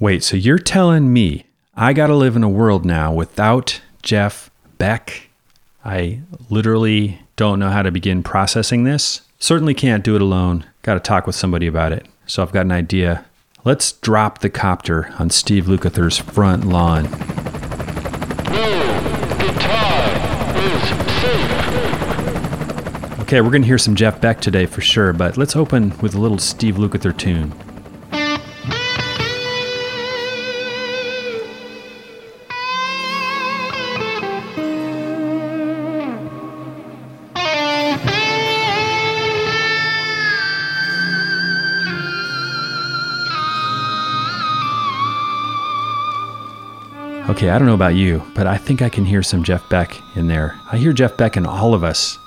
Wait, so you're telling me I got to live in a world now without Jeff Beck? I literally don't know how to begin processing this. Certainly can't do it alone. Got to talk with somebody about it. So I've got an idea. Let's drop the copter on Steve Lukather's front lawn. Okay, we're going to hear some Jeff Beck today for sure, but let's open with a little Steve Lukather tune. Okay, I don't know about you, but I think I can hear some Jeff Beck in there. I hear Jeff Beck in all of us.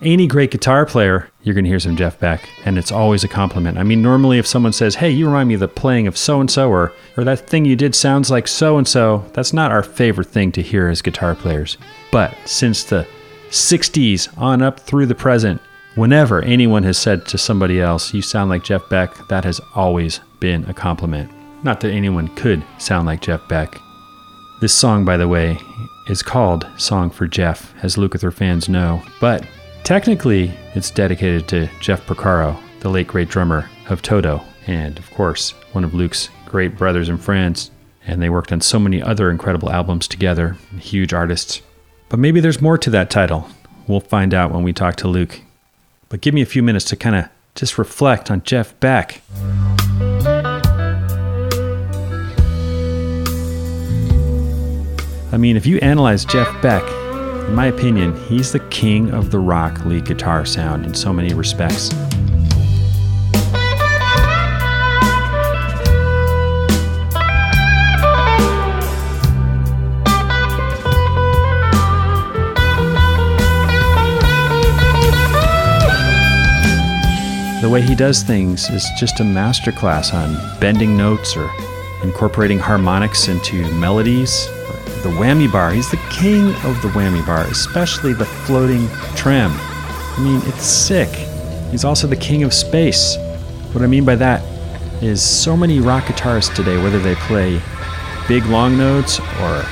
Any great guitar player, you're going to hear some Jeff Beck, and it's always a compliment. I mean, normally if someone says, "Hey, you remind me of the playing of so and so," or or that thing you did sounds like so and so, that's not our favorite thing to hear as guitar players. But since the 60s on up through the present, whenever anyone has said to somebody else, "You sound like Jeff Beck," that has always been a compliment. Not that anyone could sound like Jeff Beck. This song, by the way, is called Song for Jeff, as Lukather fans know, but technically it's dedicated to Jeff Porcaro, the late great drummer of Toto, and of course, one of Luke's great brothers and friends. And they worked on so many other incredible albums together, huge artists. But maybe there's more to that title. We'll find out when we talk to Luke. But give me a few minutes to kind of just reflect on Jeff Beck. I mean, if you analyze Jeff Beck, in my opinion, he's the king of the rock lead guitar sound in so many respects. The way he does things is just a masterclass on bending notes or incorporating harmonics into melodies the whammy bar. He's the king of the whammy bar, especially the floating trim. I mean, it's sick. He's also the king of space. What I mean by that is so many rock guitarists today, whether they play big long notes or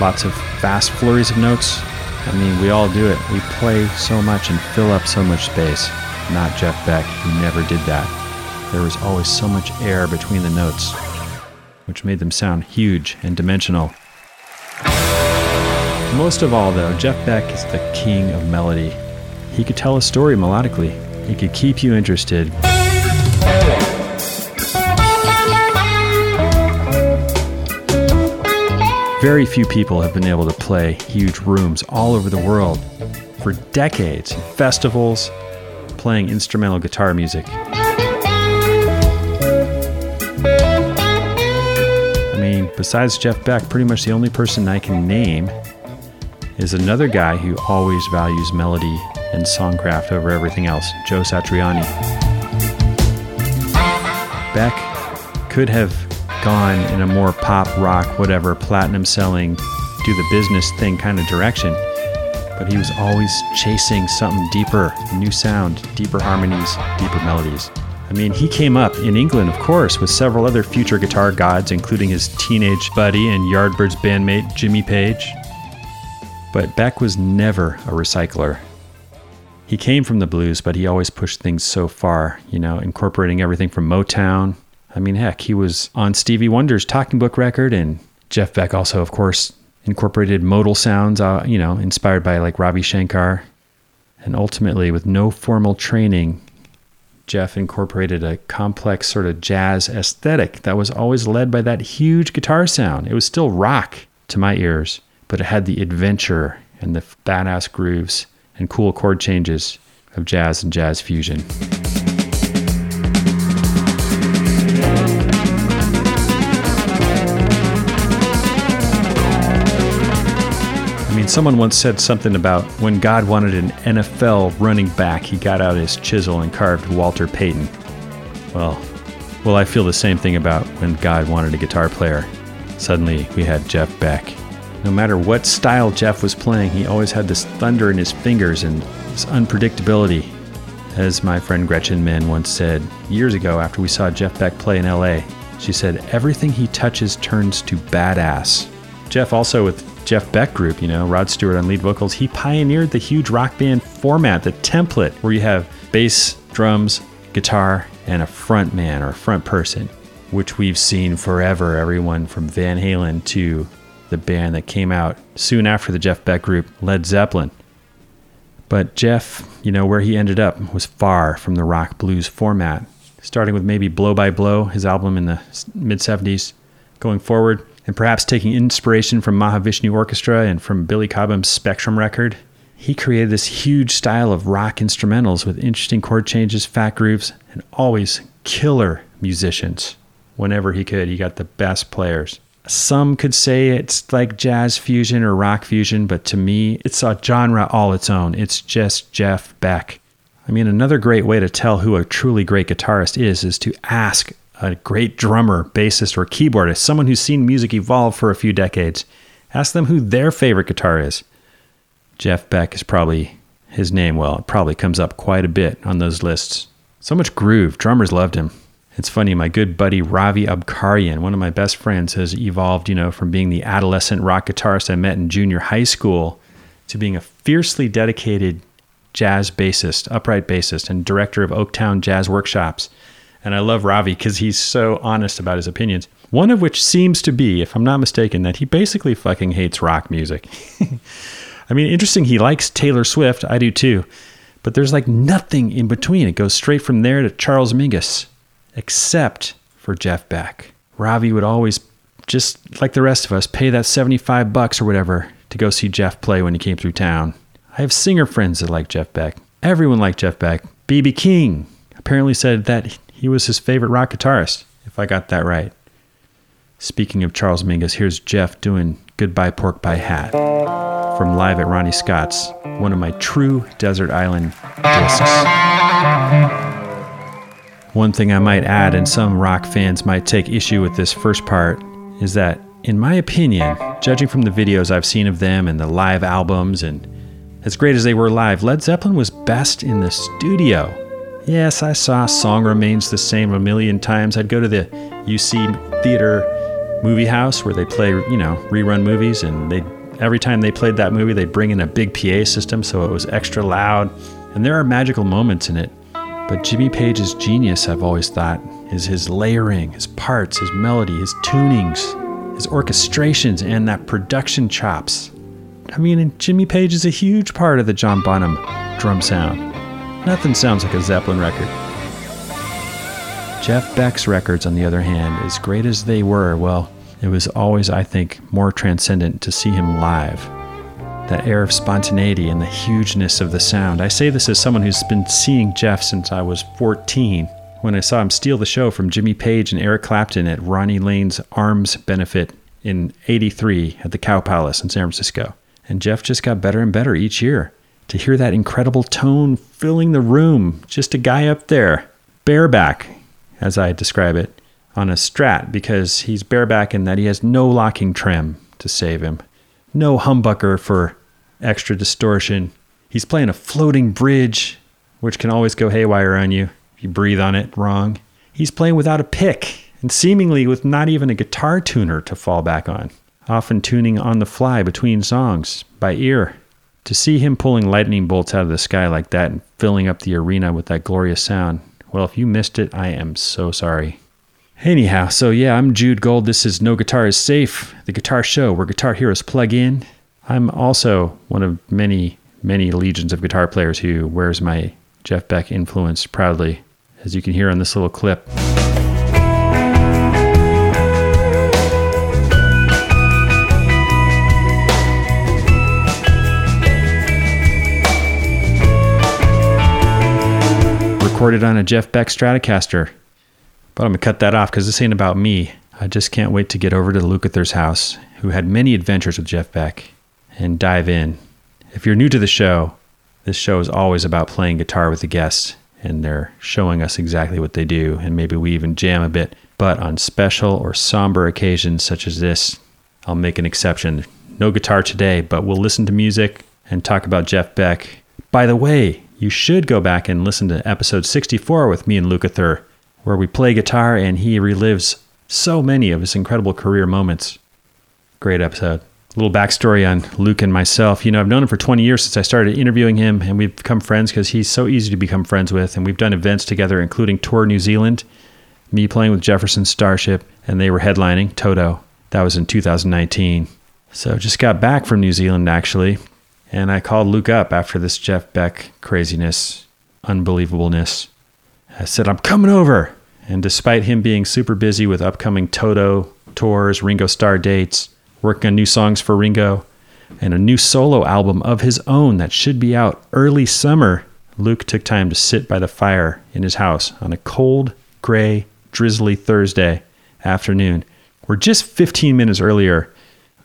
lots of fast flurries of notes, I mean, we all do it. We play so much and fill up so much space. Not Jeff Beck, he never did that. There was always so much air between the notes, which made them sound huge and dimensional. Most of all, though, Jeff Beck is the king of melody. He could tell a story melodically, he could keep you interested. Very few people have been able to play huge rooms all over the world for decades, festivals, playing instrumental guitar music. I mean, besides Jeff Beck, pretty much the only person I can name is another guy who always values melody and songcraft over everything else, Joe Satriani. Beck could have gone in a more pop rock, whatever, platinum selling, do the business thing kind of direction, but he was always chasing something deeper, new sound, deeper harmonies, deeper melodies. I mean, he came up in England, of course, with several other future guitar gods, including his teenage buddy and Yardbirds bandmate Jimmy Page, but Beck was never a recycler. He came from the blues, but he always pushed things so far, you know, incorporating everything from Motown. I mean, heck, he was on Stevie Wonder's Talking Book record, and Jeff Beck also, of course, incorporated modal sounds, uh, you know, inspired by like Ravi Shankar. And ultimately, with no formal training, Jeff incorporated a complex sort of jazz aesthetic that was always led by that huge guitar sound. It was still rock to my ears but it had the adventure and the badass grooves and cool chord changes of jazz and jazz fusion. I mean, someone once said something about when God wanted an NFL running back, he got out his chisel and carved Walter Payton. Well, well, I feel the same thing about when God wanted a guitar player. Suddenly, we had Jeff Beck. No matter what style Jeff was playing, he always had this thunder in his fingers and this unpredictability. As my friend Gretchen Menn once said years ago after we saw Jeff Beck play in LA, She said, everything he touches turns to badass. Jeff also with Jeff Beck Group, you know, Rod Stewart on lead vocals, he pioneered the huge rock band format, the template where you have bass, drums, guitar, and a front man or front person, which we've seen forever. Everyone from Van Halen to the band that came out soon after the Jeff Beck Group, Led Zeppelin. But Jeff, you know, where he ended up was far from the rock blues format. Starting with maybe Blow by Blow, his album in the mid 70s, going forward, and perhaps taking inspiration from Mahavishnu Orchestra and from Billy Cobham's Spectrum record, he created this huge style of rock instrumentals with interesting chord changes, fat grooves, and always killer musicians. Whenever he could, he got the best players. Some could say it's like jazz fusion or rock fusion, but to me, it's a genre all its own. It's just Jeff Beck. I mean, another great way to tell who a truly great guitarist is is to ask a great drummer, bassist, or keyboardist, someone who's seen music evolve for a few decades. Ask them who their favorite guitar is. Jeff Beck is probably his name, well, it probably comes up quite a bit on those lists. So much groove, drummers loved him. It's funny, my good buddy Ravi Abkarian, one of my best friends, has evolved, you know, from being the adolescent rock guitarist I met in junior high school to being a fiercely dedicated jazz bassist, upright bassist, and director of Oaktown Jazz Workshops and I love Ravi because he's so honest about his opinions. One of which seems to be, if I'm not mistaken, that he basically fucking hates rock music. I mean, interesting, he likes Taylor Swift. I do too. But there's like nothing in between. It goes straight from there to Charles Mingus, except for Jeff Beck. Ravi would always, just like the rest of us, pay that 75 bucks or whatever to go see Jeff play when he came through town. I have singer friends that like Jeff Beck. Everyone liked Jeff Beck. B.B. King apparently said that he was his favorite rock guitarist, if I got that right. Speaking of Charles Mingus, here's Jeff doing Goodbye Pork Pie Hat from Live at Ronnie Scott's, one of my true Desert Island discs. One thing I might add, and some rock fans might take issue with this first part, is that, in my opinion, judging from the videos I've seen of them and the live albums, and as great as they were live, Led Zeppelin was best in the studio. Yes, I saw Song Remains the Same a million times. I'd go to the UC Theater movie house where they play, you know, rerun movies, and they every time they played that movie, they'd bring in a big PA system so it was extra loud. And there are magical moments in it. But Jimmy Page's genius, I've always thought, is his layering, his parts, his melody, his tunings, his orchestrations, and that production chops. I mean, Jimmy Page is a huge part of the John Bonham drum sound. Nothing sounds like a Zeppelin record. Jeff Beck's records, on the other hand, as great as they were, well, it was always, I think, more transcendent to see him live. That air of spontaneity and the hugeness of the sound. I say this as someone who's been seeing Jeff since I was 14, when I saw him steal the show from Jimmy Page and Eric Clapton at Ronnie Lane's Arms benefit in 83 at the Cow Palace in San Francisco. And Jeff just got better and better each year to hear that incredible tone filling the room, just a guy up there, bareback, as I describe it, on a strat because he's bareback in that he has no locking trim to save him, no humbucker for extra distortion. He's playing a floating bridge, which can always go haywire on you if you breathe on it wrong. He's playing without a pick and seemingly with not even a guitar tuner to fall back on, often tuning on the fly between songs by ear. To see him pulling lightning bolts out of the sky like that and filling up the arena with that glorious sound, well, if you missed it, I am so sorry. Anyhow, so yeah, I'm Jude Gold. This is No Guitar is Safe, the guitar show where guitar heroes plug in. I'm also one of many, many legions of guitar players who wears my Jeff Beck influence proudly, as you can hear on this little clip. recorded on a Jeff Beck Stratocaster. But I'm going to cut that off because this ain't about me. I just can't wait to get over to Lukather's house, who had many adventures with Jeff Beck, and dive in. If you're new to the show, this show is always about playing guitar with the guests, and they're showing us exactly what they do, and maybe we even jam a bit. But on special or somber occasions such as this, I'll make an exception. No guitar today, but we'll listen to music and talk about Jeff Beck. By the way, you should go back and listen to episode 64 with me and Lukather, where we play guitar and he relives so many of his incredible career moments. Great episode. Little backstory on Luke and myself. You know, I've known him for 20 years since I started interviewing him, and we've become friends because he's so easy to become friends with. And we've done events together, including Tour New Zealand, me playing with Jefferson Starship, and they were headlining Toto. That was in 2019. So just got back from New Zealand, actually, and I called Luke up after this Jeff Beck craziness, unbelievableness. I said, I'm coming over. And despite him being super busy with upcoming Toto tours, Ringo Starr dates, working on new songs for Ringo, and a new solo album of his own that should be out early summer, Luke took time to sit by the fire in his house on a cold, gray, drizzly Thursday afternoon, where just 15 minutes earlier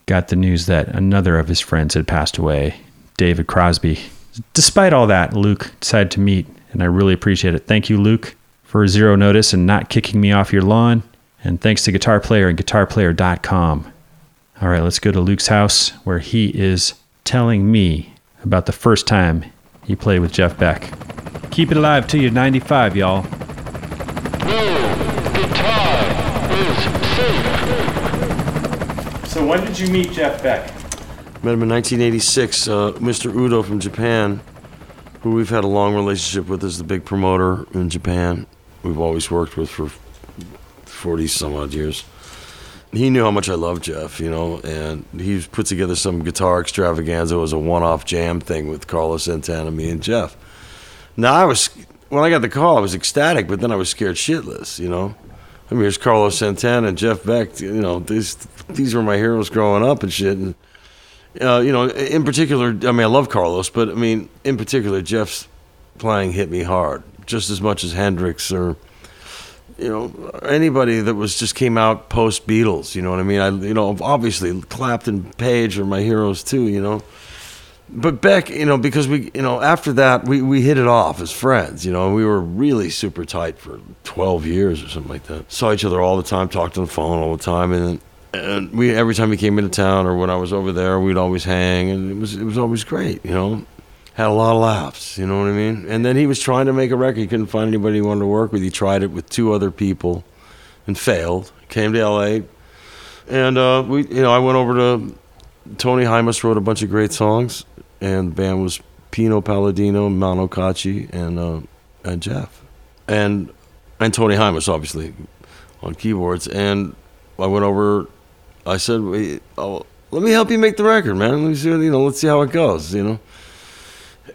got the news that another of his friends had passed away, David Crosby. Despite all that, Luke decided to meet, and I really appreciate it. Thank you, Luke, for zero notice and not kicking me off your lawn. And thanks to Guitar Player and GuitarPlayer.com. All right, let's go to Luke's house where he is telling me about the first time he played with Jeff Beck. Keep it alive till you're 95, y'all. So when did you meet Jeff Beck? Met him in 1986. Uh, Mr. Udo from Japan, who we've had a long relationship with, is the big promoter in Japan. We've always worked with for 40 some odd years. He knew how much I loved Jeff, you know, and he put together some guitar extravaganza. It was a one off jam thing with Carlos Santana, me, and Jeff. Now, I was, when I got the call, I was ecstatic, but then I was scared shitless, you know. I mean, there's Carlos Santana and Jeff Beck. You know, these these were my heroes growing up and shit. And uh, you know, in particular, I mean, I love Carlos, but I mean, in particular, Jeff's playing hit me hard just as much as Hendrix or you know anybody that was just came out post Beatles. You know what I mean? I you know obviously Clapton, Page are my heroes too. You know. But Beck, you know, because we, you know, after that, we, we hit it off as friends. You know, we were really super tight for 12 years or something like that. Saw each other all the time, talked on the phone all the time, and and we every time he came into town or when I was over there, we'd always hang, and it was it was always great. You know, had a lot of laughs. You know what I mean? And then he was trying to make a record. He couldn't find anybody he wanted to work with. He tried it with two other people, and failed. Came to L.A. And uh, we, you know, I went over to Tony Hymas wrote a bunch of great songs and the band was Pino Palladino, Manu Katché, and uh, and Jeff, and and Tony Hymas obviously on keyboards. And I went over. I said, "Let me help you make the record, man. Let me see, you know, let's see how it goes, you know."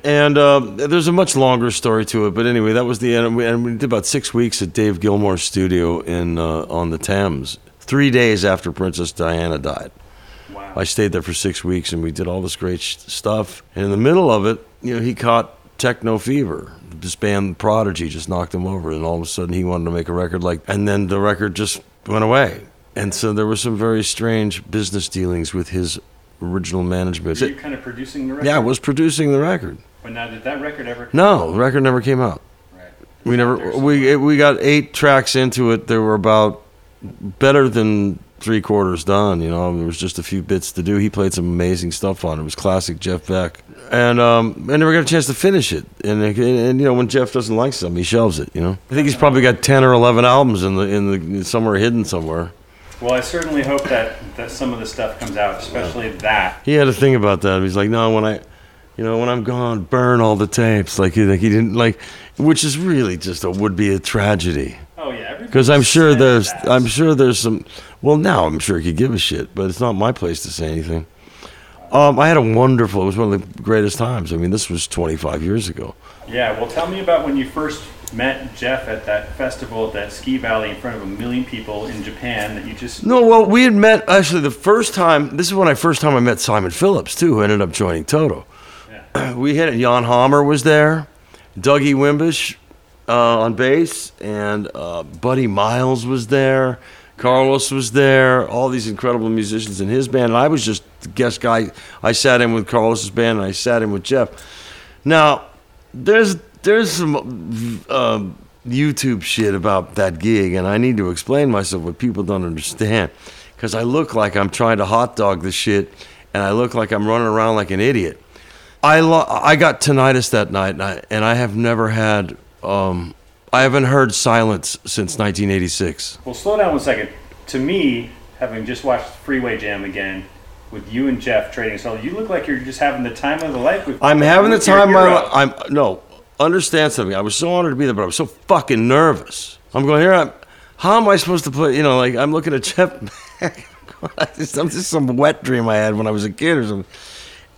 And uh, there's a much longer story to it, but anyway, that was the end. And we, and we did about six weeks at Dave Gilmour's studio in uh, on the Thames, three days after Princess Diana died. Wow. I stayed there for six weeks and we did all this great sh- stuff. And in the middle of it, you know, he caught techno fever. This band Prodigy just knocked him over, and all of a sudden he wanted to make a record like. And then the record just went away. And so there were some very strange business dealings with his original management. Were you kind of producing the record? Yeah, I was producing the record. But now, did that record ever? No, the record never came out. Right. We never. We we got eight tracks into it. There were about better than three quarters done. You know, there was just a few bits to do. He played some amazing stuff on it. It was classic Jeff Beck, and um, I never got a chance to finish it. And, and, and you know, when Jeff doesn't like something, he shelves it. You know, I think he's probably got ten or eleven albums in the in the somewhere hidden somewhere. Well, I certainly hope that that some of the stuff comes out, especially yeah. that. He had a thing about that. He's like, no, when I. You know, when I'm gone, burn all the tapes. Like he, like he didn't like, which is really just a would be a tragedy. Oh yeah, because I'm sure there's I'm sure there's some. Well, now I'm sure he could give a shit, but it's not my place to say anything. Um, I had a wonderful. It was one of the greatest times. I mean, this was 25 years ago. Yeah. Well, tell me about when you first met Jeff at that festival at that ski valley in front of a million people in Japan that you just. No, well, we had met actually the first time. This is when I first time I met Simon Phillips too, who ended up joining Toto. We had Jan Hammer was there, Dougie Wimbish uh, on bass, and uh, Buddy Miles was there. Carlos was there, all these incredible musicians in his band, and I was just the guest guy. I sat in with Carlos's band, and I sat in with Jeff. Now, there's there's some uh, YouTube shit about that gig, and I need to explain myself what people don't understand, because I look like I'm trying to hot dog the shit, and I look like I'm running around like an idiot. I lo- I got tinnitus that night, and I, and I have never had um, I haven't heard silence since 1986. Well, slow down one second. to me, having just watched Freeway Jam again with you and Jeff trading solo, you look like you're just having the time of the life. With, I'm having the with time of my life. I'm no understand something. I was so honored to be there, but I was so fucking nervous. I'm going here. I'm, how am I supposed to play? You know, like I'm looking at Jeff. I'm just some wet dream I had when I was a kid or something.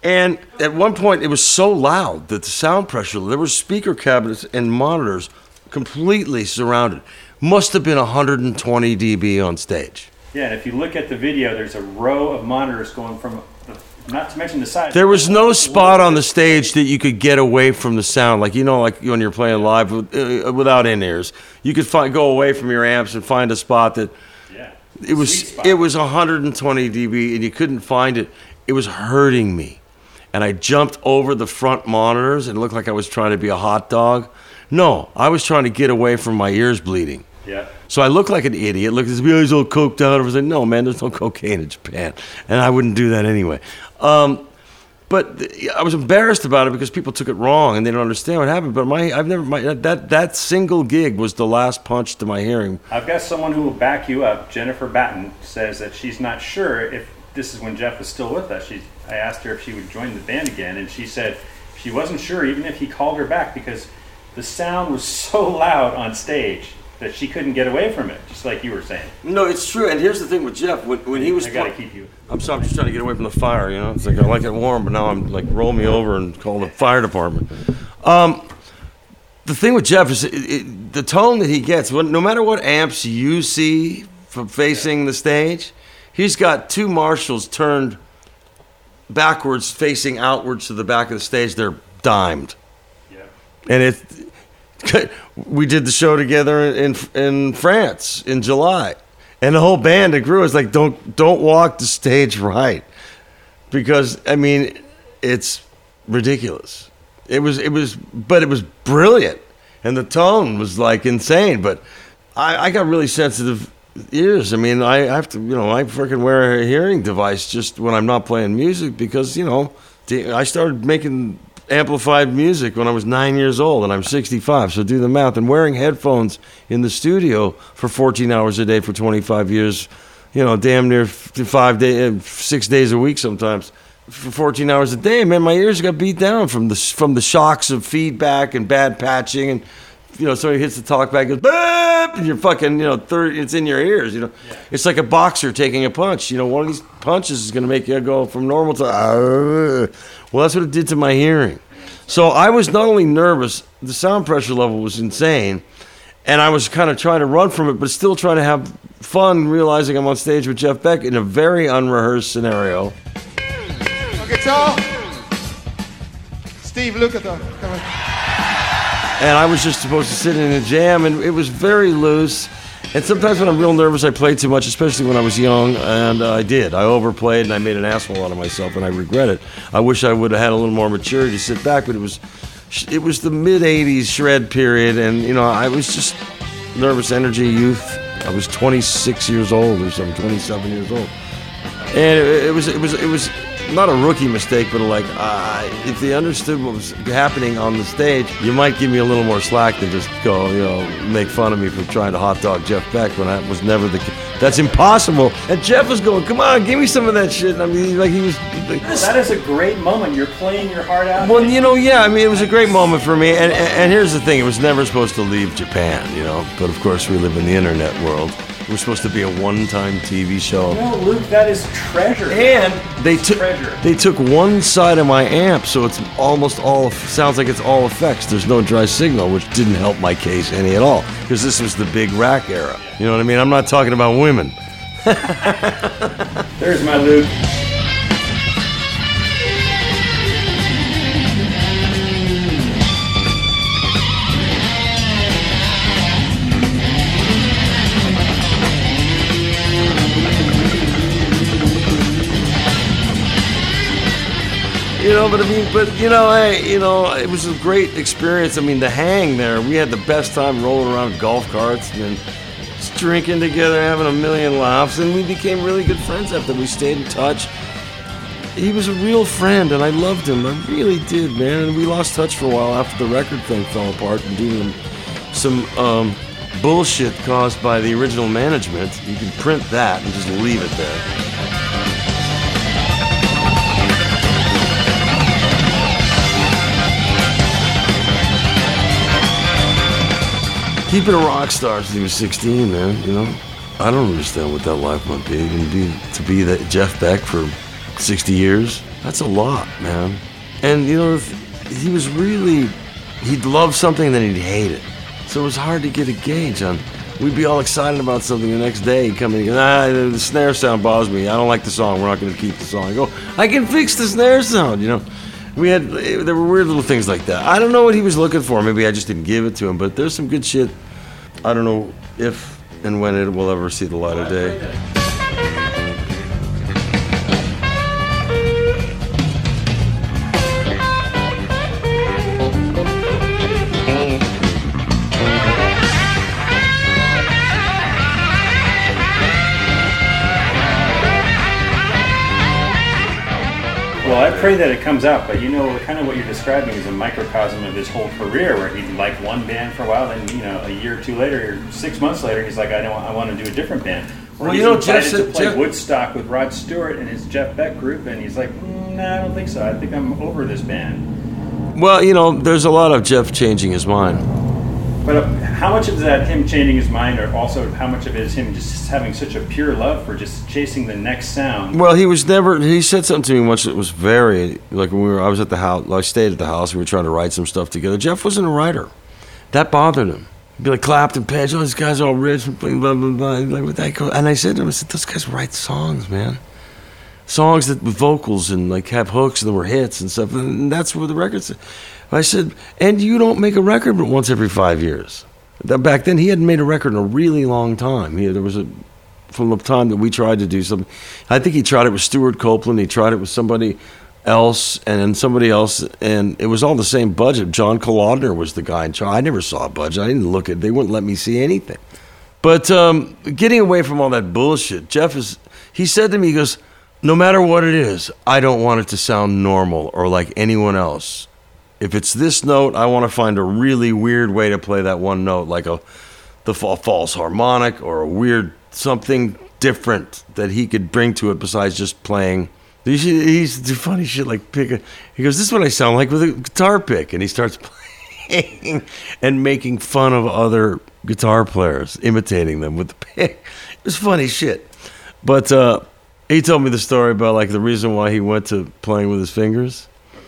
And at one point, it was so loud that the sound pressure. There were speaker cabinets and monitors completely surrounded. Must have been 120 dB on stage. Yeah, and if you look at the video, there's a row of monitors going from, the, not to mention the size. There was no spot on the stage that you could get away from the sound, like you know, like when you're playing live uh, without in ears. You could find go away from your amps and find a spot that Yeah. it was it was 120 dB, and you couldn't find it. It was hurting me, and I jumped over the front monitors and looked like I was trying to be a hot dog. No, I was trying to get away from my ears bleeding. Yeah. So I looked like an idiot. Look, this guy's all coked out. I was like, no, man, there's no cocaine in Japan, and I wouldn't do that anyway. Um, but th- I was embarrassed about it because people took it wrong and they don't understand what happened. But my, I've never, my, that that single gig was the last punch to my hearing. I've got someone who will back you up. Jennifer Batten says that she's not sure if this is when Jeff was still with us. She, I asked her if she would join the band again, and she said she wasn't sure even if he called her back because the sound was so loud on stage that she couldn't get away from it, just like you were saying. No, it's true. And here's the thing with Jeff: when, when he was, I gotta pl- keep you. I'm sorry, I'm just trying to get away from the fire. You know, it's like I like it warm, but now I'm like roll me over and call the fire department. Um, the thing with Jeff is it, it, the tone that he gets. When, no matter what amps you see from facing the stage, he's got two Marshalls turned backwards, facing outwards to the back of the stage. They're dimed Yeah. and it we did the show together in in France in July, and the whole band and crew was like, "Don't don't walk the stage right," because I mean, it's ridiculous. It was it was, but it was brilliant, and the tone was like insane. But I, I got really sensitive ears. I mean, I have to, you know, I freaking wear a hearing device just when I'm not playing music because you know, I started making amplified music when I was nine years old, and I'm 65. So do the math. And wearing headphones in the studio for 14 hours a day for 25 years, you know, damn near five days, uh, six days a week sometimes. For 14 hours a day, man, my ears got beat down from the from the shocks of feedback and bad patching, and you know, somebody hits the talkback, goes, Beep! and you're fucking, you know, third, it's in your ears. You know, it's like a boxer taking a punch. You know, one of these punches is going to make you go from normal to. Well, that's what it did to my hearing. So I was not only nervous, the sound pressure level was insane, and I was kind of trying to run from it, but still trying to have fun, realizing I'm on stage with Jeff Beck in a very unrehearsed scenario. On guitar, Steve Lukather. Come on. And I was just supposed to sit in a jam, and it was very loose. And sometimes when I'm real nervous, I play too much, especially when I was young, and I did. I overplayed, and I made an asshole out of myself, and I regret it. I wish I would have had a little more maturity to sit back, but it was, it was the mid '80s shred period, and you know, I was just nervous energy youth. I was 26 years old or something, 27 years old, and it, it was, it was, it was not a rookie mistake, but like uh, if they understood what was happening on the stage, you might give me a little more slack than just go, you know, make fun of me for trying to hot dog Jeff Beck when that was never the. That's impossible. And Jeff was going, "Come on, give me some of that shit." I mean, like he was. Like, That is a great moment. You're playing your heart out. well, you know, yeah. I mean, it was a great moment for me, and, and and here's the thing: it was never supposed to leave Japan, you know. But of course, we live in the internet world. Was supposed to be a one-time TV show. no, Luke, that is treasure. And they took they took one side of my amp, so it's almost all sounds like it's all effects. There's no dry signal, which didn't help my case any at all because this was the big rack era. You know what I mean? I'm not talking about women. There's my Luke. You know, but I mean, but you know, hey, you know, it was a great experience. I mean, the hang there, we had the best time rolling around golf carts and just drinking together, having a million laughs, and we became really good friends after we stayed in touch. He was a real friend, and I loved him. I really did, man. And we lost touch for a while after the record thing fell apart and doing some um, bullshit caused by the original management, you can print that and just leave it there. Been a rock star since he was 16, man. You know, I don't understand what that life might be. To be to be that Jeff Beck for 60 years, that's a lot, man. And you know, he was really he'd love something and then he'd hate it. So it was hard to get a gauge on. We'd be all excited about something the next day. He'd come in and go, ah, the snare sound bothers me. I don't like the song. We're not going to keep the song. I go, I can fix the snare sound. You know, we had there were weird little things like that. I don't know what he was looking for. Maybe I just didn't give it to him. But there's some good shit. I don't know if and when it will ever see the light of day. Pray that it comes out, but you know, kind of what you're describing is a microcosm of his whole career, where he liked one band for a while, then you know, a year or two later, or six months later, he's like, I don't, I want to do a different band. Or Well, he's you know, Jeff to play Jeff- Woodstock with Rod Stewart and his Jeff Beck group, and he's like, mm, Nah, I don't think so. I think I'm over this band. Well, you know, there's a lot of Jeff changing his mind. But uh, how much of that him changing his mind, or also how much of it is him just having such a pure love for just chasing the next sound? Well, he was never. He said something to me once that was very like when we were. I was at the house. I stayed at the house. We were trying to write some stuff together. Jeff wasn't a writer. That bothered him. He'd be like Clapton, Page. Oh, these guys are all rich. Blah blah blah. blah. Like what that? And I said to him, I said, those guys write songs, man. Songs that with vocals and like have hooks and there were hits and stuff. And that's where the records. I said, and you don't make a record but once every five years. Back then he hadn't made a record in a really long time. He, there was a from the time that we tried to do something. I think he tried it with Stewart Copeland. He tried it with somebody else, and then somebody else, and it was all the same budget. John Kalodner was the guy in charge. I never saw a budget. I didn't look at. They wouldn't let me see anything. But um, getting away from all that bullshit, Jeff is. He said to me, he goes, "No matter what it is, I don't want it to sound normal or like anyone else. If it's this note, I want to find a really weird way to play that one note, like a the fa- false harmonic or a weird something different that he could bring to it besides just playing. He should- He's do funny shit like pick a. He goes, "This is what I sound like with a guitar pick," and he starts playing and making fun of other guitar players, imitating them with the pick. It was funny shit. But uh, he told me the story about like the reason why he went to playing with his fingers. Okay.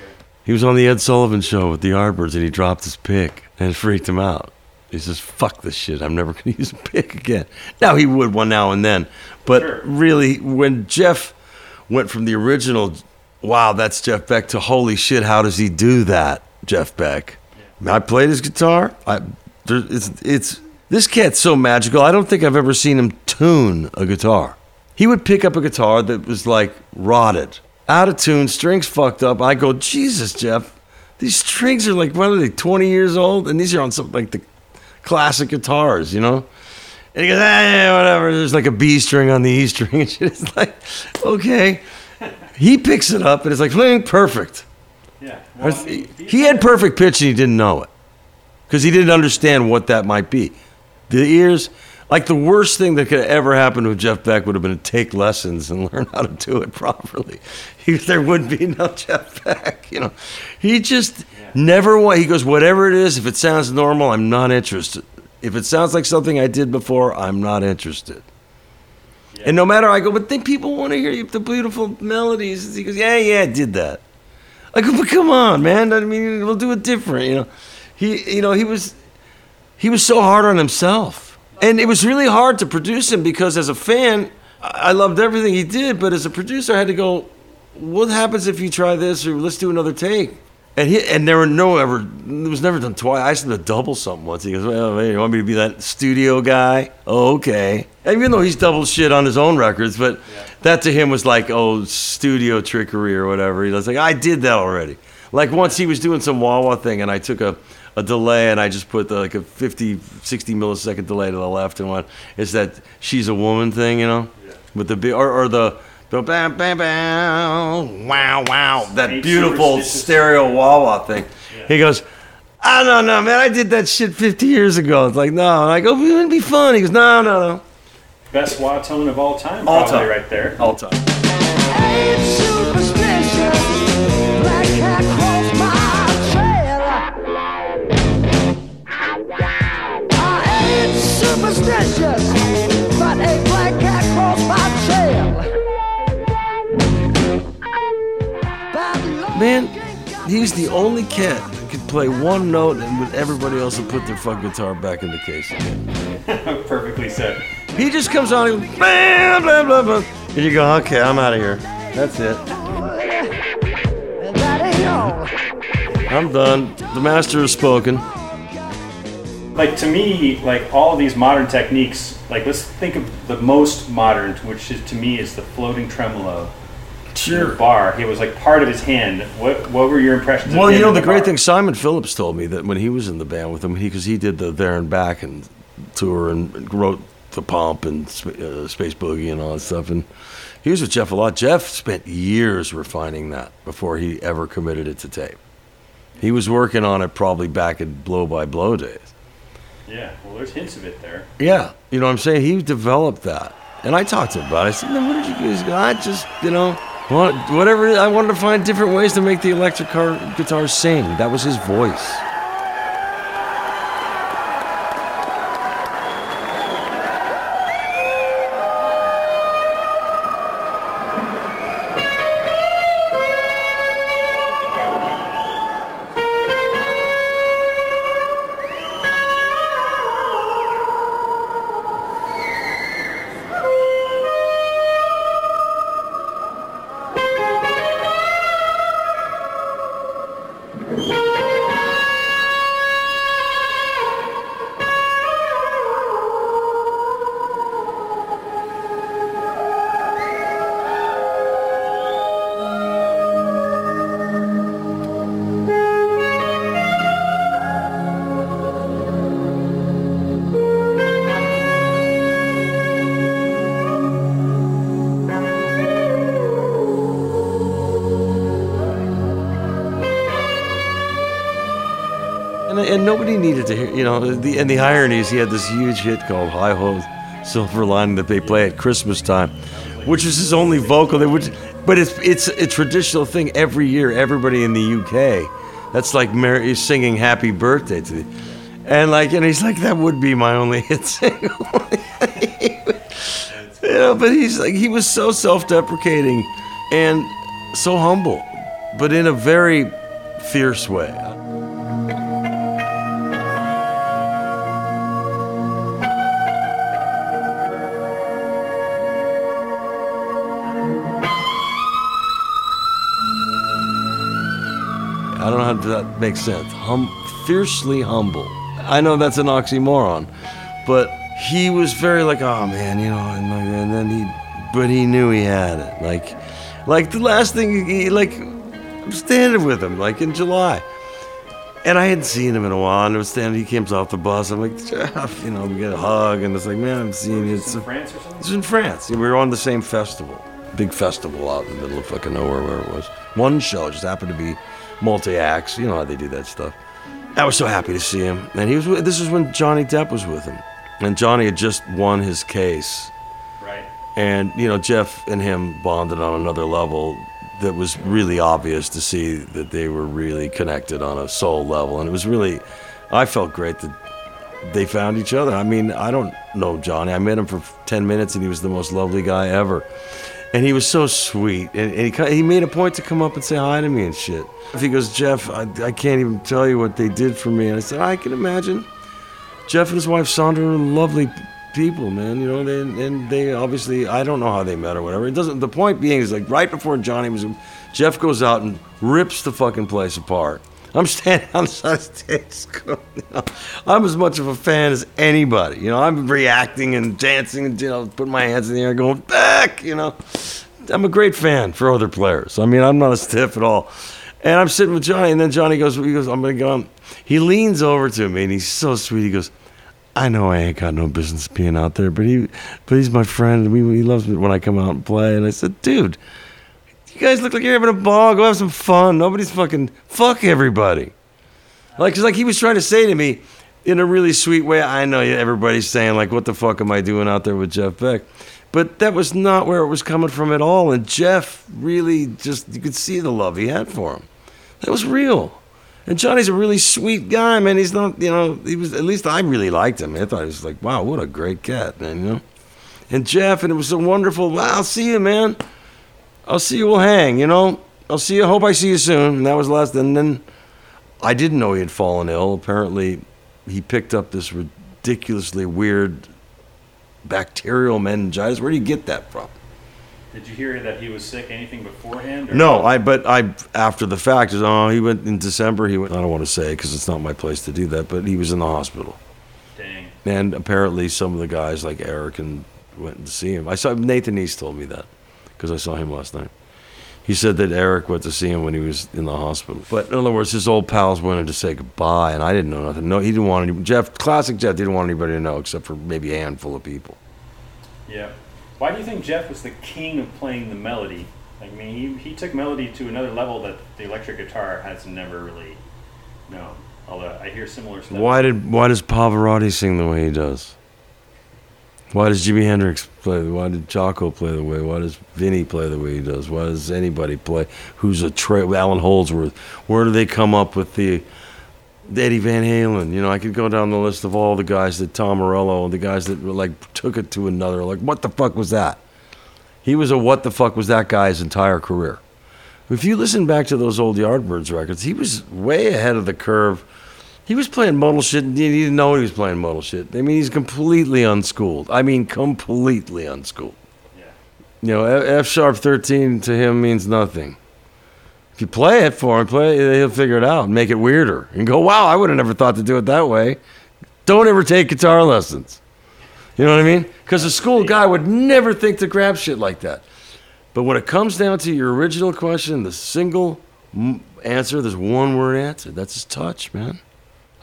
He was on the Ed Sullivan show with the Yardbirds and he dropped his pick and it freaked him out. He says, fuck this shit. I'm never going to use a pick again. Now, he would one now and then. But Sure. really, when Jeff went from the original, wow, that's Jeff Beck, to holy shit, how does he do that, Jeff Beck? I played his guitar. I, there, it's, it's, this cat's so magical. I don't think I've ever seen him tune a guitar. He would pick up a guitar that was like rotted, out of tune, strings fucked up. I go, Jesus, Jeff, these strings are like, what are they, 20 years old? And these are on something like the classic guitars, you know? And he goes, ah, yeah, whatever. There's like a B string on the E string and shit. It's like, okay. He picks it up and it's like, "Fling, perfect. Yeah. He, he had perfect pitch and he didn't know it because he didn't understand what that might be. The ears, like the worst thing that could ever happen to Jeff Beck would have been to take lessons and learn how to do it properly. He, there wouldn't be no Jeff Beck, you know. He just never wa He goes, whatever it is, if it sounds normal, I'm not interested. If it sounds like something I did before, I'm not interested. And no matter, I go, but then people want to hear you, the beautiful melodies. He goes, yeah, yeah, I did that. I go, but come on, man. I mean, we'll do it different, you know. He, you know, he was, he was so hard on himself, and it was really hard to produce him because as a fan, I loved everything he did, but as a producer, I had to go, what happens if you try this or let's do another take? And he, and there were no ever, it was never done twice. I asked him to double something once. He goes, well, hey, you want me to be that studio guy? Oh, okay. And even though he's doubled shit on his own records, but that to him was like, oh, studio trickery or whatever. He was like, I did that already. Like once he was doing some wah thing and I took a, a delay and I just put the, like a 50, 60 millisecond delay to the left and went, it's that she's a woman thing, you know? Yeah. With the, bi- or, or the, the bam, bam, bam, wow, wow, that beautiful stereo wah wah thing. Yeah. He goes, I don't know, man. I did that shit 50 years ago. It's like, no. And I go, it wouldn't be fun. He goes, no, no, no. Best wah tone of all time, All probably time. right there. All time. Man, he's the only cat that could play one note and with everybody else would put their fucking guitar back in the case again. Perfectly said. He just comes on and goes, blah, blah, blah, blah. And you go, okay, I'm out of here. That's it. And that ain't all. I'm done. The master has spoken. Like to me, like all of these modern techniques, like let's think of the most modern, which is to me is the floating tremolo. Your bar. He was like part of his hand. What what were your impressions? of Well, you know, in the great bar? thing, Simon Phillips told me that when he was in the band with him, because he, did the There and Back and tour and wrote the Pump and uh, Space Boogie and all that stuff. And he was with Jeff a lot. Jeff spent years refining that before he ever committed it to tape. He was working on it probably back in Blow by Blow days. Yeah, well, there's hints of it there. Yeah, you know what I'm saying? He developed that. And I talked to him about it. I said, man, what did you guys go? I just, you know, what- whatever. I wanted to find different ways to make the electric car, guitar sing. That was his voice. You know, the, and the irony is he had this huge hit called Hi Ho Silver Lining that they play at Christmas time, which is his only vocal. They would, but it's it's a traditional thing every year. Everybody in the UK, that's like Mary singing Happy Birthday to the, and like, and he's like, that would be my only hit single. you know, but he's like, he was so self-deprecating and so humble, but in a very fierce way. I don't know how that makes sense. Hum, fiercely humble. I know that's an oxymoron, but he was very like, oh man, you know, and, like, and then he, but he knew he had it. Like, like the last thing, he, like, I'm standing with him, like in July. And I hadn't seen him in a while, and I was standing, he comes off the bus. I'm like, Jeff, you know, we get a hug, and it's like, man, I'm seeing you. It's, France or something? it's in France. We were on the same festival, big festival out in the middle of fucking nowhere where it was. One show just happened to be multi acts. You know how they do that stuff. I was so happy to see him, and he was. This is when Johnny Depp was with him, and Johnny had just won his case, Right. and you know Jeff and him bonded on another level that was really obvious to see that they were really connected on a soul level, and it was really. I felt great that they found each other. I mean, I don't know Johnny. I met him for 10 minutes and he was the most lovely guy ever. And he was so sweet. And, and he, he made a point to come up and say hi to me and shit. He goes, Jeff, I, I can't even tell you what they did for me. And I said, I can imagine. Jeff and his wife Sandra are lovely people, man. You know, they, and they obviously, I don't know how they met or whatever. It doesn't, the point being is like right before Johnny was, Jeff goes out and rips the fucking place apart. I'm standing on the know, I'm as much of a fan as anybody. You know, I'm reacting and dancing and you know, putting my hands in the air, going back. You know, I'm a great fan for other players. I mean, I'm not a stiff at all. And I'm sitting with Johnny, and then Johnny goes, he goes, I'm gonna go. on." He leans over to me, and he's so sweet. He goes, I know I ain't got no business being out there, but he, but he's my friend, we, he loves me when I come out and play. And I said, dude, you guys look like you're having a ball. Go have some fun. Nobody's fucking fuck everybody. Like, 'cause, like he was trying to say to me in a really sweet way. I know everybody's saying like, "What the fuck am I doing out there with Jeff Beck?" But that was not where it was coming from at all. And Jeff really just you could see the love he had for him. That was real. And Johnny's a really sweet guy, man. He's not, you know, he was at least I really liked him. I thought he was like, wow, what a great cat, man, you know. And Jeff, and it was so wonderful. Wow, see you, man. I'll see you. We'll hang, you know. I'll see you. Hope I see you soon. And that was the last. And then I didn't know he had fallen ill. Apparently, he picked up this ridiculously weird bacterial meningitis. Where do you get that from? Did you hear that he was sick? Anything beforehand? Or No, I but I after the fact is oh he went in December. He went. I don't want to say because it's not my place to do that. But he was in the hospital, Dang. and apparently some of the guys like Eric and went to see him. I saw Nathan East told me that because I saw him last night. He said that Eric went to see him when he was in the hospital. But in other words, his old pals wanted to say goodbye, and I didn't know nothing. No, he didn't want any. Jeff, classic Jeff, didn't want anybody to know except for maybe a handful of people. Yeah. Why do you think Jeff was the king of playing the melody? Like, I mean, he, he took melody to another level that the electric guitar has never really known. Although I hear similar stuff. Why did why does Pavarotti sing the way he does? Why does Jimi Hendrix play? Why did Jaco play the way? Why does Vinny play the way he does? Why does anybody play? Who's a tra- Allan Holdsworth? Where do they come up with the Eddie Van Halen? You know, I could go down the list of all the guys that Tom Morello, the guys that like took it to another. Like, what the fuck was that? He was a what the fuck was that guy's entire career. If you listen back to those old Yardbirds records, he was way ahead of the curve. He was playing modal shit and he didn't know he was playing modal shit. I mean, he's completely unschooled. I mean, completely unschooled. Yeah. You know, F sharp 13 to him means nothing. If you play it for him, play it, he'll figure it out and make it weirder. And go, wow, I would have never thought to do it that way. Don't ever take guitar lessons. You know what I mean? Because a school guy would never think to grab shit like that. But when it comes down to your original question, the single answer, there's one word answer. That's his touch, man.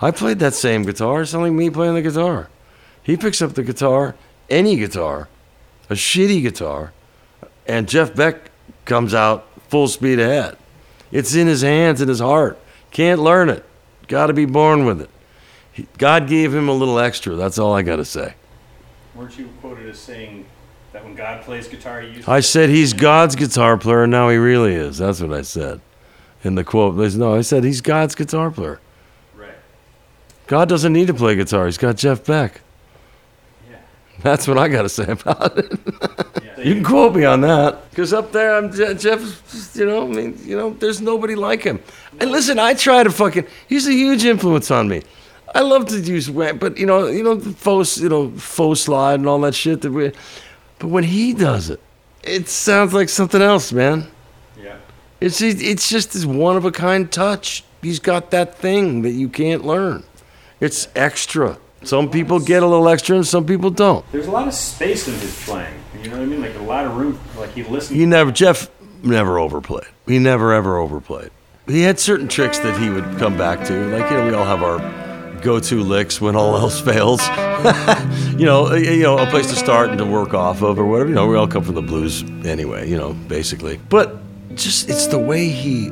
I played that same guitar. It's not like me playing the guitar. He picks up the guitar, any guitar, a shitty guitar, and Jeff Beck comes out full speed ahead. It's in his hands and his heart. Can't learn it. Got to be born with it. He- God gave him a little extra. That's all I got to say. Weren't you quoted as saying that when God plays guitar, he uses I said he's God's guitar player, and now he really is. That's what I said. In the quote, no, I said he's God's guitar player. God doesn't need to play guitar. He's got Jeff Beck. Yeah. That's what I got to say about it. yeah. You can quote me on that. Because up there, I'm Je- Jeff. You know, I mean, you know, there's nobody like him. And listen, I try to fucking. He's a huge influence on me. I love to use, wha- but you know, you know, the faux, you know, faux slide and all that shit that we. But when he does it, it sounds like something else, man. yeah. It's it's just this one of a kind touch. He's got that thing that you can't learn. It's extra. Some people get a little extra, and some people don't. There's a lot of space in his playing. You know what I mean? Like a lot of room. Like he listens. He never Jeff never overplayed. He never ever overplayed. He had certain tricks that he would come back to. Like you know, we all have our go-to licks when all else fails. you know, you know, a place to start and to work off of or whatever. You know, we all come from the blues anyway. You know, basically. But just it's the way he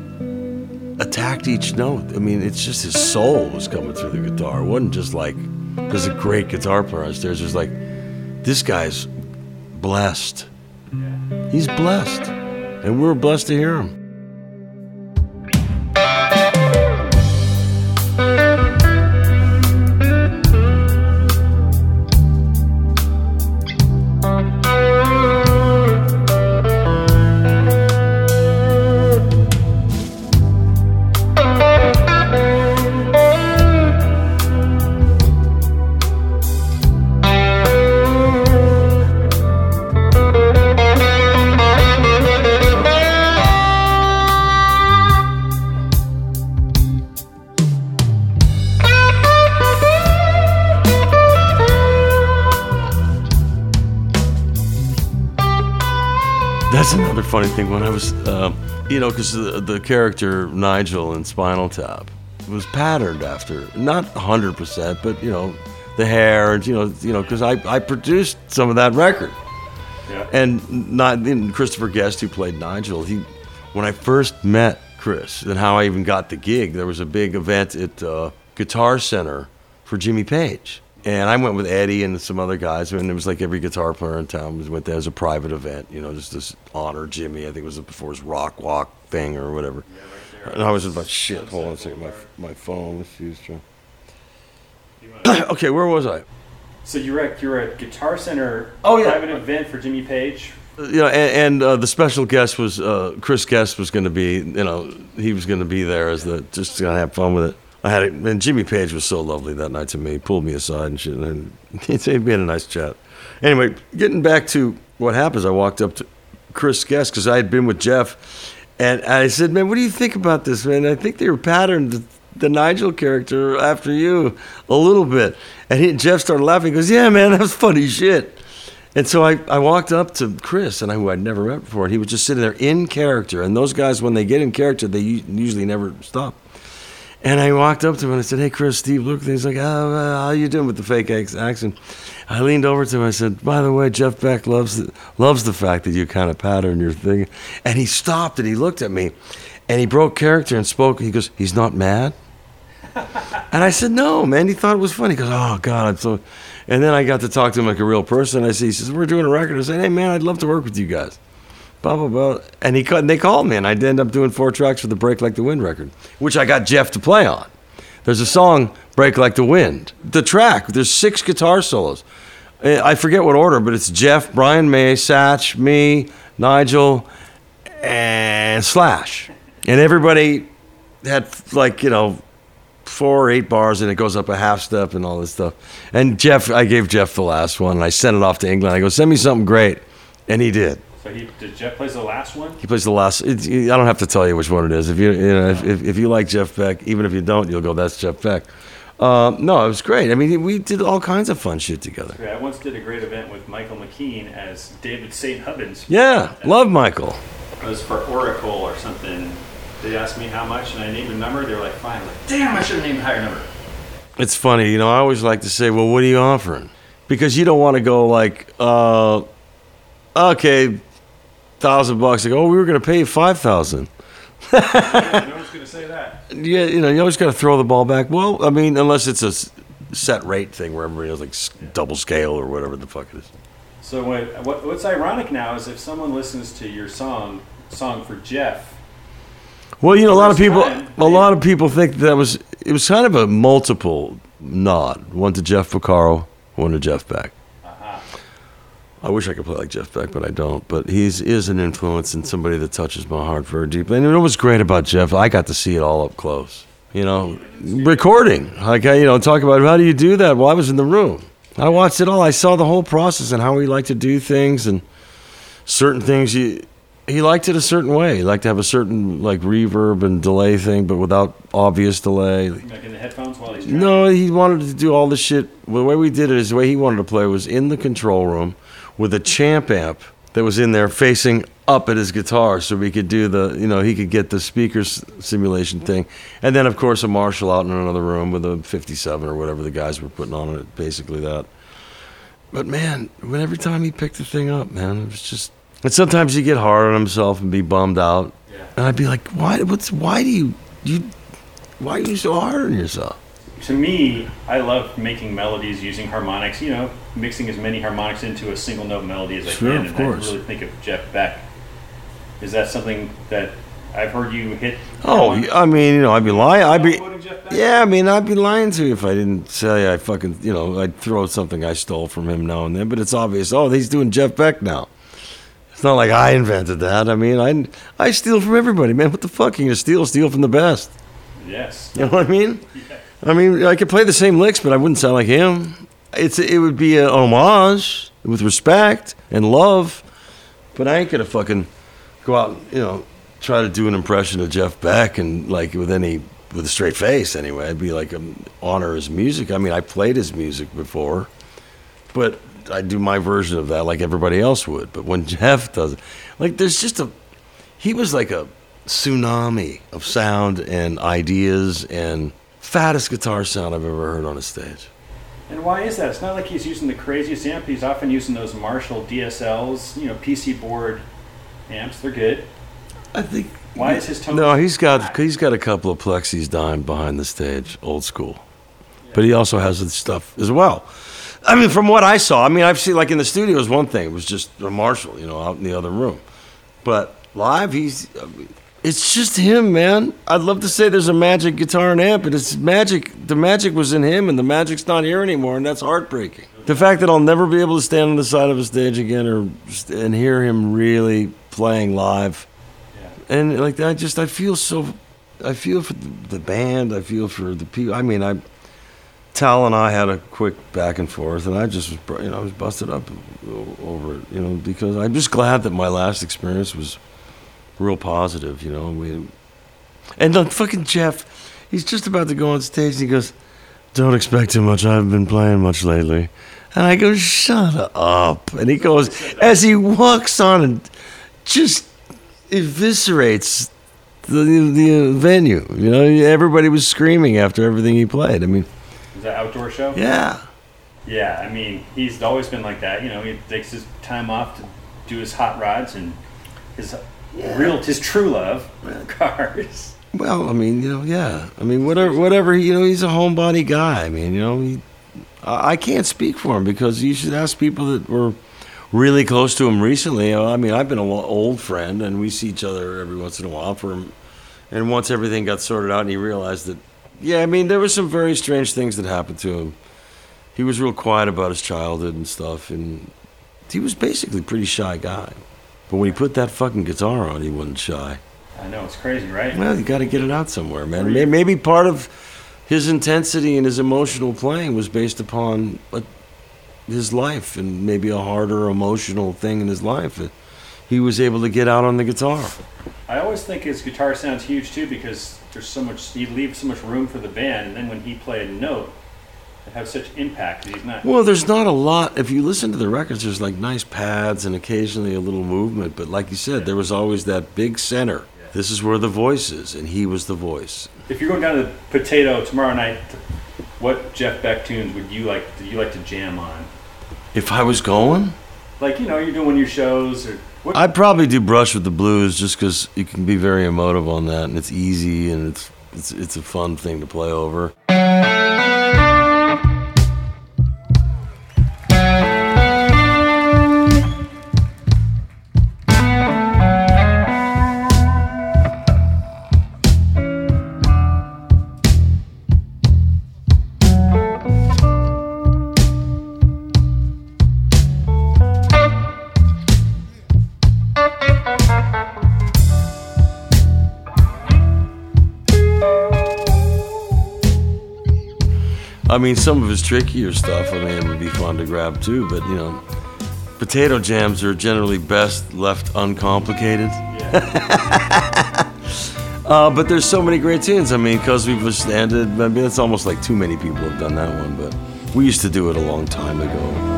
attacked each note. I mean, it's just his soul was coming through the guitar. It wasn't just like there's a great guitar player upstairs. It's like this guy's blessed. He's blessed. And we're blessed to hear him. Funny thing. When I was, uh, you know, because the, the character Nigel in Spinal Tap was patterned after, not 100%, but, you know, the hair, and, you know, you know, because I, I produced some of that record. Yeah. And not and Christopher Guest, who played Nigel, he when I first met Chris and how I even got the gig. There was a big event at uh, Guitar Center for Jimmy Page. And I went with Eddie and some other guys, and it was like every guitar player in town was went there as a private event, you know, just to honor Jimmy. I think it was before his rock walk thing or whatever. And I was just like, shit, hold on a second, my, my phone, let's use okay, where was I? So you were at you were at Guitar Center. Oh, yeah. Private event for Jimmy Page. you know, and, and uh, the special guest was uh, Chris Guest was going to be, you know, he was going to be there as the just going to have fun with it. I had it, and Jimmy Page was so lovely that night to me. He pulled me aside and shit, and he had a nice chat. Anyway, getting back to what happens, I walked up to Chris Guest because I had been with Jeff, and I said, "Man, what do you think about this, man? I think they were patterned." The, the Nigel character after you a little bit, and he, and Jeff started laughing. He goes, "Yeah, man, that was funny shit." And so I, I walked up to Chris, and I, who I'd never met before, and he was just sitting there in character. And those guys, when they get in character, they usually never stop. And I walked up to him and I said, "Hey, Chris, Steve, look." He's like, oh, uh, "How you doing with the fake accent?" I leaned over to him. I said, "By the way, Jeff Beck loves the, loves the fact that you kind of pattern your thing." And he stopped and he looked at me, and he broke character and spoke. He goes, "He's not mad." And I said, no, man. He thought it was funny. He goes, oh, God, I'm so. And then I got to talk to him like a real person. I said, he says, we're doing a record. I said, hey, man, I'd love to work with you guys. Blah, blah, blah. And he and they called me, and I ended up doing four tracks for the Break Like the Wind record, which I got Jeff to play on. There's a song, Break Like the Wind. The track, there's six guitar solos. Uh, I forget what order, but it's Jeff, Brian May, Satch, me, Nigel, and Slash. And everybody had, like, you know, four or eight bars and it goes up a half step and all this stuff. And Jeff, I gave Jeff the last one and I sent it off to England. I go, send me something great. And he did. So he did Jeff plays the last one. He plays the last. It, I don't have to tell you which one it is. If you, you know, if, if, if you like Jeff Beck, even if you don't, you'll go, that's Jeff Beck. Um, no, it was great. I mean, we did all kinds of fun shit together. Yeah, I once did a great event with Michael McKean as David St. Hubbins. Yeah, love Michael. It was for Oracle or something. They asked me how much, and I named a number. They were like, "Fine." I'm like, damn, I should have named a higher number. It's funny, you know. I always like to say, "Well, what are you offering?" Because you don't want to go like, uh, "Okay, thousand bucks." Like, "Oh, we were going to pay you five thousand. no one's gonna say that. Yeah, you know, you always got to throw the ball back. Well, I mean, unless it's a set rate thing where everybody has like s- double scale or whatever the fuck it is. So what, what what's ironic now is if someone listens to your song song for Jeff, Well, you know, a lot of people, time, a lot of people think that was it was kind of a multiple nod. One to Jeff Porcaro, one to Jeff Beck. I wish I could play like Jeff Beck, but I don't. But he's is an influence and somebody that touches my heart very deeply. And you know what's great about Jeff? I got to see it all up close. You know, recording. Like I, you know, talk about how do you do that? Well, I was in the room. I watched it all. I saw the whole process and how he liked to do things and certain things. He he liked it a certain way. He liked to have a certain like reverb and delay thing, but without obvious delay. like in the headphones while he's driving. No, he wanted to do all the shit. The way we did it is the way he wanted to play was in the control room with a champ amp that was in there facing up at his guitar so we could do the, you know, he could get the speakers simulation thing. And then, of course, a Marshall out in another room with a 57 or whatever the guys were putting on it, basically that. But man, when every time he picked the thing up, man, it was just. And sometimes he'd get hard on himself and be bummed out. Yeah. And I'd be like, why? What's? Why do you? You? Why are you so hard on yourself? To me, I love making melodies using harmonics. You know, mixing as many harmonics into a single note melody as I Sure, can. of and course. I really think of Jeff Beck. Is that something that I've heard you hit? Oh? I mean, you know, I'd be lying. I'd be, Quoting Jeff Beck? yeah, I mean, I'd be lying to you if I didn't say I fucking, you know, I'd throw something I stole from him now and then. But it's obvious. Oh, he's doing Jeff Beck now. It's not like I invented that. I mean, I I steal from everybody, man. What the fuck? You steal? Steal from the best. Yes. You know what I mean? I mean, I could play the same licks, but I wouldn't sound like him. It's it would be a homage with respect and love, but I ain't gonna fucking go out, and, you know, try to do an impression of Jeff Beck and like with any with a straight face. Anyway, I'd be like um, honor his music. I mean, I played his music before, but I do my version of that like everybody else would. But when Jeff does it, like there's just a he was like a tsunami of sound and ideas and fattest guitar sound I've ever heard on a stage. And why is that? It's not like he's using the craziest amp. He's often using those Marshall DSLs, you know, PC board amps. They're good. I think Why is his tone? No, he's got he's got a couple of plexis dying behind the stage, old school. But he also has the stuff as well. I mean, from what I saw, I mean, I've seen like in the studio is one thing. It was just a Marshall, you know, out in the other room. But live, he's I mean, it's just him, man. I'd love to say there's a magic guitar and amp, but it's magic. The magic was in him, and the magic's not here anymore, and that's heartbreaking. The fact that I'll never be able to stand on the side of a stage again or and hear him really playing live and like I just I feel so I feel for the, the band I feel for the people I mean I Tal and I had a quick back and forth and I just was you know I was busted up over it you know because I'm just glad that my last experience was real positive you know we and then fucking Jeff he's just about to go on stage and he goes don't expect too much I haven't been playing much lately and I go shut up and he goes as he walks on and just eviscerates the the venue. You know, everybody was screaming after everything he played. I mean, Is that outdoor show? yeah, Yeah, I mean, he's always been like that. You know, he takes his time off to do his hot rods and his real, his true love, cars. Well, I mean, you know, yeah. I mean, whatever, whatever. You know, he's a homebody guy. I mean, you know, he. I I can't speak for him because you should ask people that were really close to him recently. I mean, I've been an old friend, and we see each other every once in a while. For him, and once everything got sorted out, and he realized that, yeah, I mean, there were some very strange things that happened to him. He was real quiet about his childhood and stuff, and he was basically a pretty shy guy. But when he put that fucking guitar on, he wasn't shy. I know, it's crazy, right? Well, you got to get it out somewhere, man. May- Maybe part of his intensity and his emotional playing was based upon uh, his life and maybe a harder emotional thing in his life that he was able to get out on the guitar. I always think his guitar sounds huge too because there's so much, he leaves so much room for the band, and then when he played a note, has such impact he's not. Well, there's not a lot. If you listen to the records, there's like nice pads and occasionally a little movement. But like you said, there was always that big center. This is where the voice is, and he was the voice. If you're going down to the Potato tomorrow night, what Jeff Beck tunes would you like? Do you like to jam on? If I was going, Like you know, you're doing one of your shows, or what? I'd probably do Brush with the Blues just because you can be very emotive on that, and it's easy and it's it's it's a fun thing to play over. Mean, some of his trickier stuff, I mean, it would be fun to grab too, but you know, potato jams are generally best left uncomplicated. uh, but there's so many great tunes. I mean, because we've just ended, I mean, it's almost like too many people have done that one, but we used to do it a long time ago.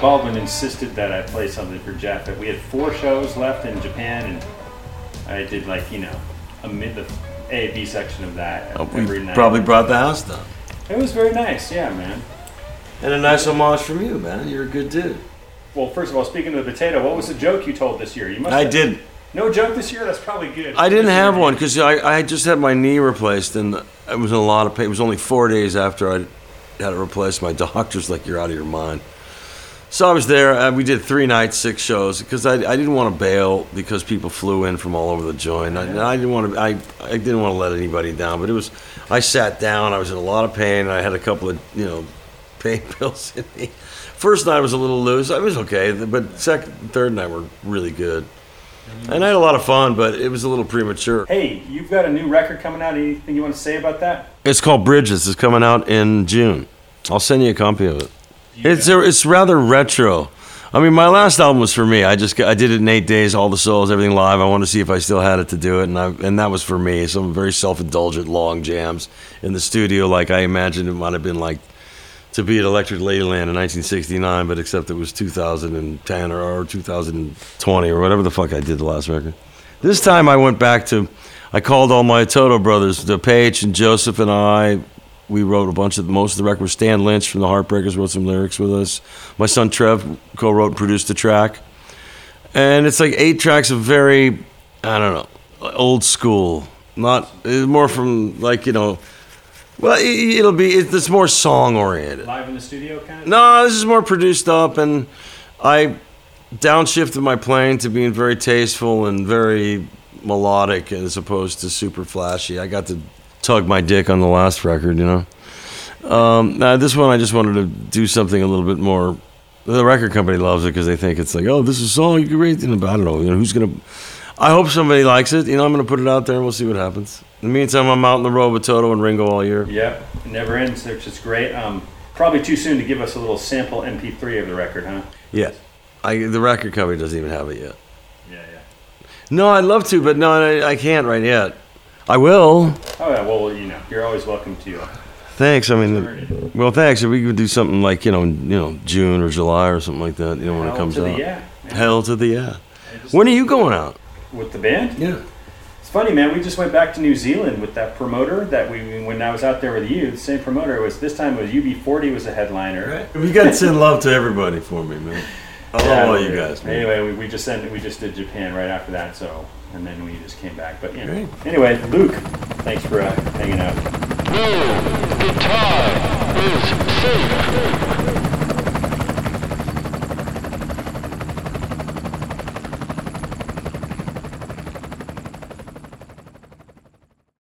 Baldwin insisted that I play something for Jeff. That we had four shows left in Japan, and I did like you know a mid the A B section of that Uh, every we night. probably brought the house down. It was very nice. Yeah, man. And a nice homage from you, man. You're a good dude. Well, first of all, speaking of the potato, what was the joke you told this year? You must. I have- did. No joke this year. That's probably good. I didn't have one because I, I just had my knee replaced and I was in a lot of pain. It was only four days after I had it replaced. My doctor's like, "You're out of your mind." So I was there. Uh, we did three nights, six shows because I, I didn't want to bail because people flew in from all over the joint. I, I didn't want to. I, I didn't want to let anybody down. But it was. I sat down. I was in a lot of pain. And I had a couple of you know pain pills in me. First night was a little loose. I was okay, but second, third night were really good. And I had a lot of fun, but it was a little premature. Hey, you've got a new record coming out. Anything you want to say about that? It's called Bridges. It's coming out in June. I'll send you a copy of it. It's a, it's rather retro. I mean, my last album was for me. I just I did it in eight days, all the solos, everything live. I wanted to see if I still had it to do it, and I, and that was for me. Some very self indulgent long jams in the studio, like I imagined it might have been like to be at Electric Ladyland in 1969, but except it was 2010 or, or 2020 or whatever the fuck I did the last record. This time I went back to, I called all my Toto brothers, Dave Paich and Joseph and I, we wrote a bunch of most of the record. was Stan Lynch from the Heartbreakers wrote some lyrics with us. My son Trev co-wrote and produced the track, and it's like eight tracks of very, I don't know, old school. Not it's more from like you know, well it, it'll be it's more song oriented. Live in the studio, kind of. No, this is more produced up, and I downshifted my playing to being very tasteful and very melodic as opposed to super flashy. I got to tug my dick on the last record, you know. Um, now this one, I just wanted to do something a little bit more. The record company loves it because they think it's like, oh, this is a song you can rate. I don't know, you know, who's gonna. I hope somebody likes it. You know, I'm gonna put it out there and we'll see what happens. In the meantime, I'm out on the road with Toto and Ringo all year. Yep, it never ends, which is great. Um, probably too soon to give us a little sample MP3 of the record, huh? Yeah, I, the record company doesn't even have it yet. Yeah, yeah. No, I'd love to, but no, I, I can't right yet. I will. Oh yeah, well you know, you're always welcome to. Uh, Thanks. I mean, well, thanks. If we could do something like you know, you know, June or July or something like that. You know, when hell it comes to the yeah. man. Hell to the yeah. When are you going out? with the band? Yeah. It's funny, man. We just went back to New Zealand with that promoter that we when I was out there with you. The same promoter it was this time. It was UB40 was the headliner. Right. We got to send love to everybody for me, man. I love Yeah, all you guys. Man. Anyway, we, we just sent we just did Japan right after that. So and then we just came back. But you know. Great. Anyway, Luke, thanks for uh, hanging out. The time is safe.